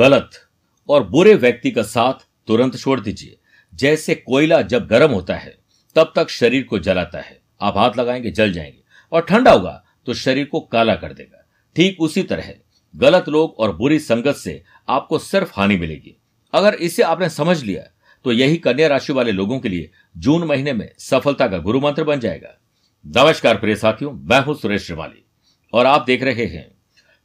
गलत और बुरे व्यक्ति का साथ तुरंत छोड़ दीजिए। जैसे कोयला जब गर्म होता है, तब तक शरीर को जलाता है। आप हाथ लगाएँगे, जल जाएँगे और ठंडा होगा तो शरीर को काला कर देगा। ठीक उसी तरह गलत लोग और बुरी संगत से आपको सिर्फ़ हानि मिलेगी। अगर इसे आपने समझ लिया तो यही कन्या राशि वाले लोगों के लिए जून महीने में सफलता का गुरु मंत्र बन जाएगा। नमस्कार प्रिय साथियों, मैं हूँ सुरेश श्रीमाली और आप देख रहे हैं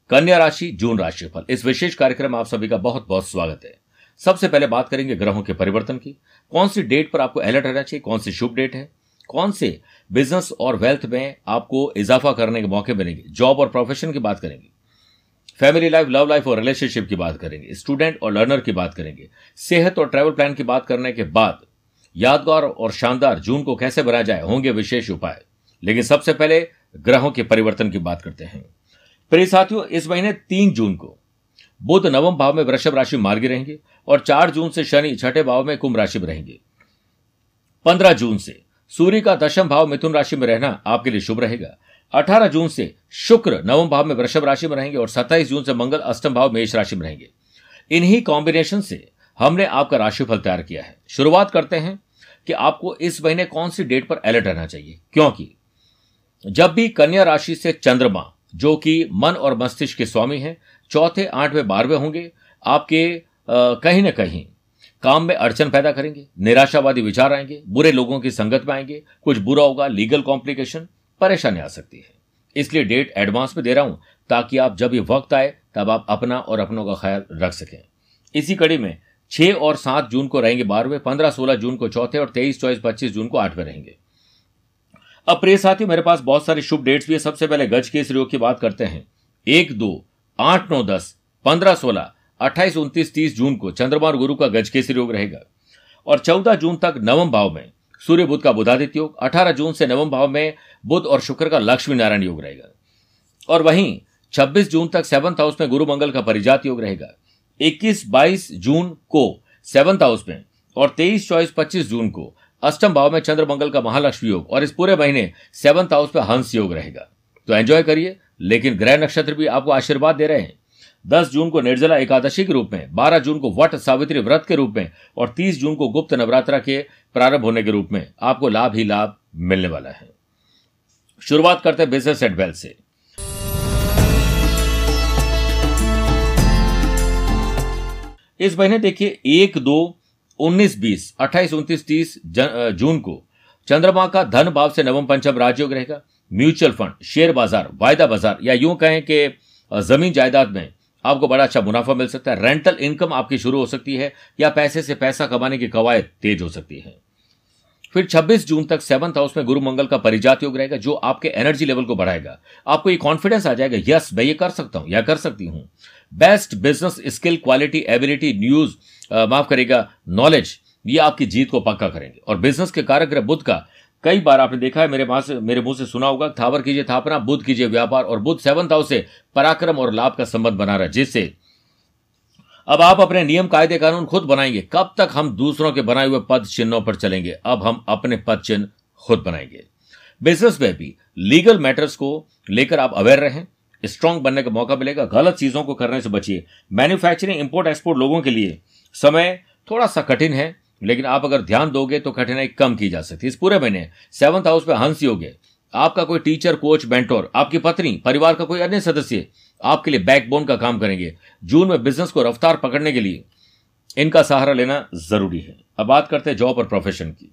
कन्या राशि, जून राशिफल इस विशेष कार्यक्रम में आप सभी का बहुत बहुत स्वागत है। सबसे पहले बात करेंगे ग्रहों के परिवर्तन की। कौन सी डेट पर आपको अलर्ट रहना चाहिए? कौन सी शुभ डेट है? कौन से बिज़नेस और वेल्थ में आपको इजाफा करने के मौके मिलेंगे? जॉब और प्रोफेशन की बात करेंगे। फैमिली लाइफ लव लाइफ और रिलेशनशिप की बात करेंगे। स्टूडेंट और लर्नर की बात करेंगे। सेहत और ट्रैवल प्लान की बात करने के बाद यादगार और शानदार जून को कैसे बनाया जाए? होंगे विशेष उपाय। लेकिन सबसे पहले ग्रहों के परिवर्तन की बात करते हैं। प्रिय साथियों, इस महीने तीन जून को बुध, नवम भाव में वृषभ राशि मार्गी रहेंगे और चार जून से शनि छठे भाव में कुंभ राशि में रहेंगे। पंद्रह जून से सूर्य का दशम भाव मिथुन राशि में रहना आपके लिए शुभ रहेगा। 18 जून से शुक्र, नवम भाव में वृषभ राशि में रहेंगे और 27 जून से मंगल, अष्टम भाव मेष राशि में रहेंगे। इन्हीं कॉम्बिनेशन से हमने आपका राशिफल तैयार किया है। शुरुआत करते हैं कि आपको इस महीने कौन सी डेट पर अलर्ट रहना चाहिए। क्योंकि जब भी कन्या राशि से चंद्रमा जो कि मन और मस्तिष्क के स्वामी हैं। चौथे, आठवें, बारहवें होंगे। आपके कहीं ना कहीं काम में अड़चन पैदा करेंगे, निराशावादी विचार आएँगे, बुरे लोगों की संगत में आएँगे, कुछ बुरा होगा लीगल कॉम्प्लिकेशन परेशानी आ सकती है। इसलिए डेट एडवांस में दे रहा हूँ, ताकि आप जब ये वक्त आए, तब आप अपना और अपनों का ख्याल रख सकें। इसी कड़ी में छह और सात जून को रहेंगे बारहवें, पंद्रह, सोलह जून को चौथे और तेईस, चौबीस, पच्चीस जून को आठवें रहेंगे। अब प्रिय साथी मेरे पास बहुत सारे शुभ डेट्स भी है। सबसे पहले गज के इस की बात करते हैं। एक, दो, आठ, नौ, दस, पंद्रह, सोलह, अट्ठाईस, उनतीस, तीस जून को चंद्रमा और गुरु का गज केसरी योग रहेगा। और चौदह जून तक नवम भाव में सूर्य बुद्ध का बुधादित्य योग, अठारह जून से नवम भाव में बुद्ध और शुक्र का लक्ष्मी नारायण योग रहेगा। और वहीं छब्बीस जून तक सेवंथ हाउस में गुरु मंगल का परिजात योग रहेगा। इक्कीस, बाईस जून को सेवंथ हाउस में और तेईस, चौबीस, पच्चीस जून को अष्टम भाव में चंद्र मंगल का महालक्ष्मी योग और इस पूरे महीने सेवंथ हाउस में हंस योग रहेगा। तो एंजॉय करिए, लेकिन ग्रह नक्षत्र भी आपको आशीर्वाद दे रहे हैं। 10 जून को निर्जला एकादशी के रूप में 12 जून को वट सावित्री व्रत के रूप में और 30 जून को गुप्त नवरात्रा के प्रारंभ होने के रूप में आपको लाभ ही लाभ मिलने वाला है। शुरुआत करते हैं बिज़नेस एंड वेल्थ से। इस महीने देखिए, एक दो उन्नीस बीस, अट्ठाईस, उनतीस, तीस जून को चंद्रमा का धन भाव से नवम पंचम राजयोग रहेगा। म्यूचुअल फंड, शेयर बाज़ार, वायदा बाज़ार, या यूँ कहें कि ज़मीन जायदाद में आपको बड़ा अच्छा मुनाफा मिल सकता है। रेंटल इनकम आपकी शुरू हो सकती है, या पैसे से पैसा कमाने की कवायद तेज हो सकती है। फिर 26 जून तक सेवंथ हाउस में गुरु मंगल का परिजात योग रहेगा, जो आपके एनर्जी लेवल को बढ़ाएगा। आपको ये कॉन्फिडेंस आ जाएगा, यस, मैं ये कर सकता हूँ, या कर सकती हूँ। Best business skill, quality, ability, news माफ़ करेगा नॉलेज ये आपकी जीत को पक्का करेंगे। और बिज़नेस के कारक बुद्ध का। कई बार आपने देखा है, मेरे पास, मेरे मुँह से सुना होगा, थावर कीजिए थापना, बुद्ध कीजिए व्यापार, और बुद्ध सेवंथ हाउस से पराक्रम और लाभ का संबंध बना रहा है, जिससे। अब आप अपने नियम, कायदे, कानून खुद बनाएँगे। कब तक हम दूसरों के बनाए हुए पद चिन्हों पर चलेंगे? अब हम अपने पद चिन्ह खुद बनाएँगे। बिज़नेस में भी लीगल मैटर्स को लेकर आप अवेयर रहें। स्ट्रांग बनने का मौका मिलेगा। गलत चीज़ों को करने से बचिए। मैन्युफैक्चरिंग इंपोर्ट एक्सपोर्ट लोगों के लिए समय थोड़ा सा कठिन है, लेकिन आप अगर ध्यान दोगे तो कठिनाई कम की जा सकती है। इस पूरे महीने सेवंथ हाउस में हंस योग। आपका कोई टीचर कोच बेंटोर आपकी पत्नी, परिवार का कोई अन्य सदस्य आपके लिए बैकबोन का काम करेंगे। जून में बिज़नेस को रफ्तार पकड़ने के लिए इनका सहारा लेना ज़रूरी है। अब बात करते हैं जॉब और प्रोफेशन की।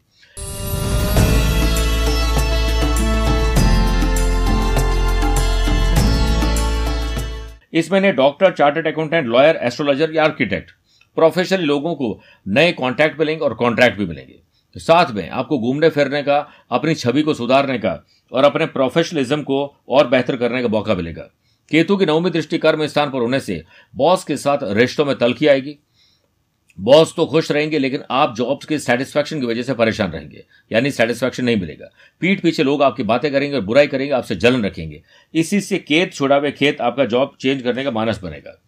इस महीने doctor chartered accountant lawyer astrologer या आर्किटेक्ट प्रोफेशनल लोगों को नए कॉन्टैक्ट मिलेंगे और कॉन्ट्रैक्ट भी मिलेंगे। तो साथ में आपको घूमने फिरने का, अपनी छवि को सुधारने का और अपने प्रोफेशनलिज्म को और बेहतर करने का मौका मिलेगा। केतु की नवमी दृष्टि कर्म स्थान पर होने से बॉस के साथ रिश्तों में तलखी आएगी। बॉस तो खुश रहेंगे, लेकिन आप जॉब्स के सेटिस्फैक्शन की वजह से परेशान रहेंगे, यानी सेटिस्फैक्शन नहीं मिलेगा। पीठ पीछे लोग आपकी बातें करेंगे और बुराई करेंगे, आपसे जलन रखेंगे। इसी से खेत छुड़ावे, खेत आपका जॉब चेंज करने का मानस बनेगा।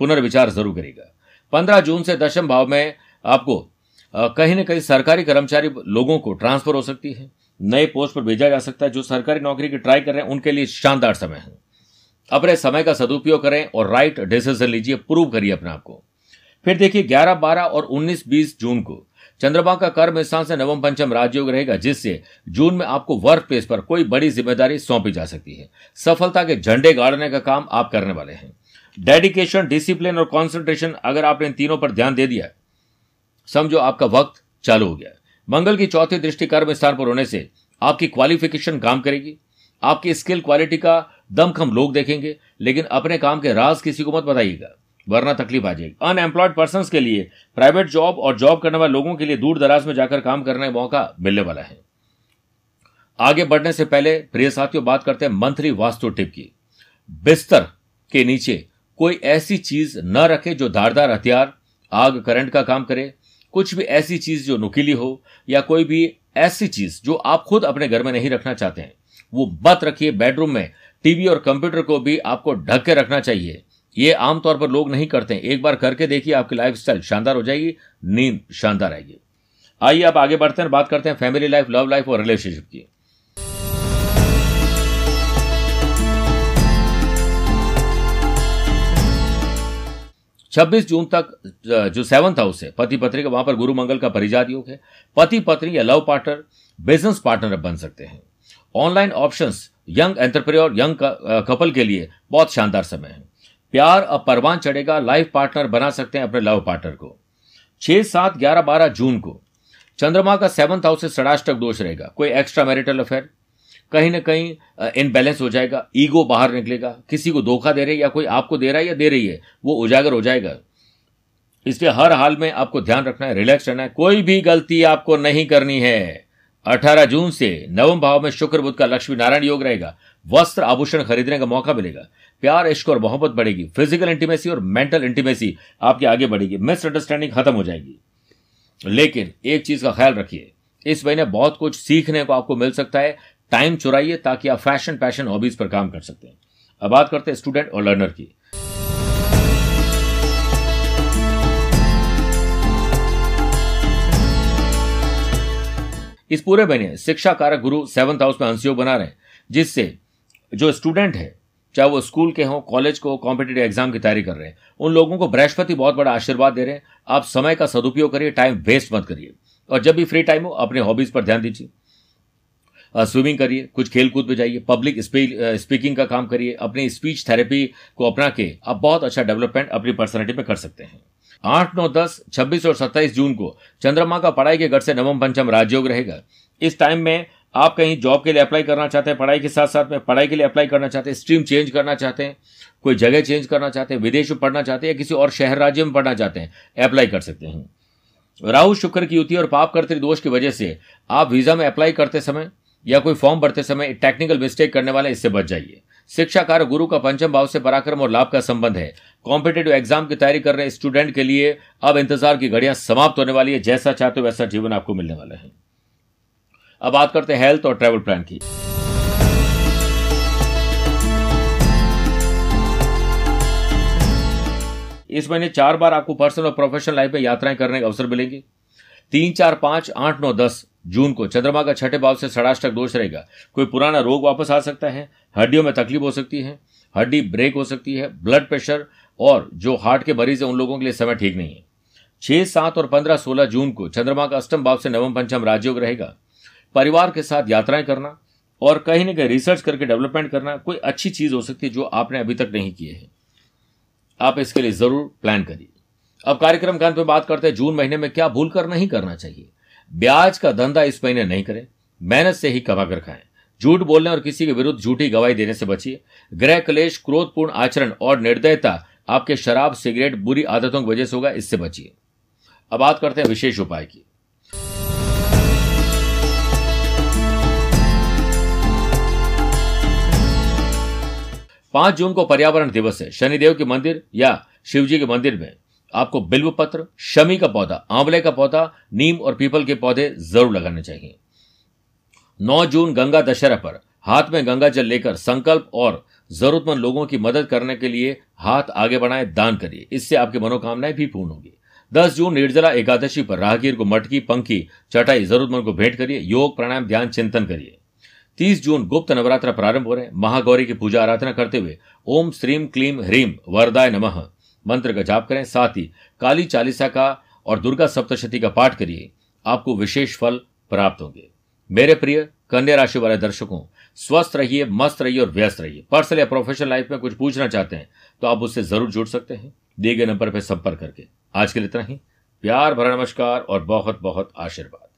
पुनर्विचार ज़रूर करेगा। पंद्रह जून से दशम भाव में आपको कहीं ना कहीं सरकारी कर्मचारी लोगों को ट्रांसफ़र हो सकती है। नए पोस्ट पर भेजा जा सकता है। जो सरकारी नौकरी की ट्राई कर रहे हैं उनके लिए शानदार समय है। अपने समय का सदुपयोग करें और राइट डिसीज़न लीजिए प्रूव करिए अपने आप को। फिर देखिए 11, 12 और 19, 20 जून को चंद्रमा का कर्म स्थान से नवम पंचम राजयोग रहेगा जिससे जून में आपको वर्क प्लेस पर कोई बड़ी ज़िम्मेदारी सौंपी जा सकती है। सफलता के झंडे गाड़ने का काम आप करने वाले हैं। डेडिकेशन डिसिप्लिन और कॉन्सेंट्रेशन अगर आपने इन तीनों पर ध्यान दे दिया समझो आपका वक्त चालू हो गया मंगल की चौथी दृष्टि कर्म स्थान पर होने से आपकी क्वालिफिकेशन काम करेगी। आपकी स्किल क्वालिटी का दमखम लोग देखेंगे, लेकिन अपने काम के राज किसी को मत बताइएगा, वरना तकलीफ़ आ जाएगी। अनएम्प्लॉयड पर्सन के लिए प्राइवेट जॉब और जॉब करने वाले लोगों के लिए दूर दराज में जाकर काम करने का मौका मिलने वाला है। आगे बढ़ने से पहले प्रिय साथियों, बात करते हैं मंथली वास्तु टिप की। बिस्तर के नीचे कोई ऐसी चीज़ न रखे जो धारदार हथियार, आग, करंट का काम करे। कुछ भी ऐसी चीज़ जो नुकीली हो या कोई भी ऐसी चीज़ जो आप खुद अपने घर में नहीं रखना चाहते हैं, वो मत रखिए बेडरूम में। टीवी और कंप्यूटर को भी आपको ढक के रखना चाहिए। ये आमतौर पर लोग नहीं करते हैं। एक बार करके देखिए आपकी लाइफ शानदार हो जाएगी नींद शानदार आएगी। आइए आप आगे बढ़ते हैं बात करते हैं फैमिली लाइफ लव लाइफ और रिलेशनशिप की। 26 जून तक जो सेवंथ हाउस है पति पत्नी का, वहाँ पर गुरु मंगल का परिजात योग है। पति पत्नी या लव पार्टनर बिज़नेस पार्टनर बन सकते हैं। Online options young entrepreneur young couple के लिए बहुत शानदार समय है। प्यार अब परवान चढ़ेगा लाइफ पार्टनर बना सकते हैं अपने लव पार्टनर को। छह सात ग्यारह बारह जून को, चंद्रमा का सेवंथ हाउस से षडाष्टक दोष रहेगा। कोई एक्स्ट्रा मैरिटल अफेयर कहीं ना कहीं इनबैलेंस हो जाएगा ईगो बाहर निकलेगा, किसी को धोखा दे रहे या कोई आपको दे रहा है या दे रही है, वो उजागर हो जाएगा। इसलिए हर हाल में आपको ध्यान रखना है रिलैक्स रहना है, कोई भी गलती आपको नहीं करनी है। 18 जून से नवम भाव में शुक्र बुद्ध का लक्ष्मी नारायण योग रहेगा, वस्त्र आभूषण खरीदने का मौका मिलेगा। प्यार, इश्क और मोहब्बत बढ़ेगी फ़िज़िकल इंटीमेसी और मेंटल इंटीमेसी आपके आगे बढ़ेगी मिसअंडरस्टैंडिंग खत्म हो जाएगी। लेकिन एक चीज़ का ख्याल रखिए, इस महीने बहुत कुछ सीखने को आपको मिल सकता है टाइम चुराइए ताकि आप फ़ैशन, पैशन, हॉबीज पर काम कर सकते हैं। अब बात करते हैं स्टूडेंट और लर्नर की। इस पूरे महीने शिक्षा कारक गुरु सेवंथ हाउस में अंशयोग बना रहे हैं, जिससे जो स्टूडेंट है, चाहे वो स्कूल के हों, कॉलेज को कॉम्पिटेटिव एग्ज़ाम की तैयारी कर रहे हैं, उन लोगों को बृहस्पति बहुत बड़ा आशीर्वाद दे रहे हैं। आप समय का सदुपयोग करिए, टाइम वेस्ट मत करिए। और जब भी फ्री टाइम हो, अपने हॉबीज पर ध्यान दीजिए। स्विमिंग करिए, कुछ खेल कूद में जाइए पब्लिक स्पीकिंग का काम करिए, अपनी स्पीच थेरेपी को अपना के आप बहुत अच्छा डेवलपमेंट अपनी पर्सनैलिटी में कर सकते हैं। आठ, नौ, दस, छब्बीस और सत्ताईस जून को चंद्रमा का पढ़ाई के घर से नवम पंचम राजयोग रहेगा। इस टाइम में आप कहीं जॉब के लिए अप्लाई करना चाहते हैं, पढ़ाई के साथ साथ में पढ़ाई के लिए अप्लाई करना चाहते हैं स्ट्रीम चेंज करना चाहते हैं, कोई जगह चेंज करना चाहते हैं, विदेश में पढ़ना चाहते हैं या किसी और शहर राज्य में पढ़ना चाहते हैं अप्लाई कर सकते हैं। राहु शुक्र की युति और पाप कर्तृ दोष की वजह से आप वीज़ा में अप्लाई करते समय या कोई फॉर्म भरते समय टेक्निकल मिस्टेक करने वाले इससे बच जाइए। शिक्षा कार्य गुरु का पंचम भाव से पराक्रम और लाभ का संबंध है। कॉम्पिटेटिव एग्ज़ाम की तैयारी कर रहे स्टूडेंट के लिए अब इंतज़ार की घड़ियाँ समाप्त होने वाली है। जैसा चाहते हो वैसा जीवन आपको मिलने वाला है। अब बात करते हैं हेल्थ और ट्रेवल प्लान की। इस महीने चार बार आपको पर्सनल और प्रोफेशनल लाइफ में यात्राएँ करने का अवसर मिलेंगे। तीन, चार, पाँच, आठ, नौ, दस जून को। चंद्रमा का छठे भाव से षडाष्टक दोष रहेगा। कोई पुराना रोग वापस आ सकता है। हड्डियों में तकलीफ़ हो सकती है। हड्डी ब्रेक हो सकती है। ब्लड प्रेशर और जो हार्ट के मरीज़ है, उन लोगों के लिए समय ठीक नहीं है। छह, सात और पंद्रह, सोलह जून को चंद्रमा का अष्टम भाव से नवम पंचम राजयोग रहेगा। परिवार के साथ यात्राएँ करना और कहीं ना कहीं रिसर्च करके डेवलपमेंट करना कोई अच्छी चीज़ हो सकती है जो आपने अभी तक नहीं किए हैं। आप इसके लिए ज़रूर प्लान करिए। अब कार्यक्रम के अंत में बात करते हैं। जून महीने में क्या भूल कर नहीं करना चाहिए? ब्याज का धंधा इस महीने नहीं करें। मेहनत से ही कमा कर खाएँ। झूठ बोलने और किसी के विरुद्ध झूठी गवाही देने से बचिए। ग्रह क्लेश, क्रोधपूर्ण आचरण और निर्दयता आपके शराब, सिगरेट, बुरी आदतों की वजह से होगा, इससे बचिए। अब बात करते हैं विशेष उपाय की। पाँच जून को पर्यावरण दिवस है। शनिदेव के मंदिर या शिवजी के मंदिर में आपको बिल्व पत्र शमी का पौधा, आंवले का पौधा, नीम और पीपल के पौधे ज़रूर लगाने चाहिए। 9 जून गंगा दशहरा पर हाथ में गंगा जल लेकर संकल्प और जरूरतमंद लोगों की मदद करने के लिए हाथ आगे बढ़ाएँ, दान करिए। इससे आपकी मनोकामनाएँ भी पूर्ण होगी। 10 जून निर्जला एकादशी पर राहगीर को मटकी, पंखी, चटाई जरूरतमंद को भेंट करिए। योग, प्राणायाम, ध्यान, चिंतन करिए। 30 जून गुप्त नवरात्र प्रारंभ हो रहे महागौरी की पूजा आराधना करते हुए ओम श्रीम क्लीम ह्रीम वरदाय नमः। मंत्र का जाप करें, साथ ही काली चालीसा का और दुर्गा सप्तशती का पाठ करिए। आपको विशेष फल प्राप्त होंगे। मेरे प्रिय कन्या राशि वाले दर्शकों, स्वस्थ रहिए, मस्त रहिए और व्यस्त रहिए। पर्सनल या प्रोफेशनल लाइफ में कुछ पूछना चाहते हैं तो आप उससे ज़रूर जुड़ सकते हैं। दिए गए नंबर पर संपर्क करके। आज के लिए इतना ही। प्यार, भरा नमस्कार और बहुत बहुत आशीर्वाद।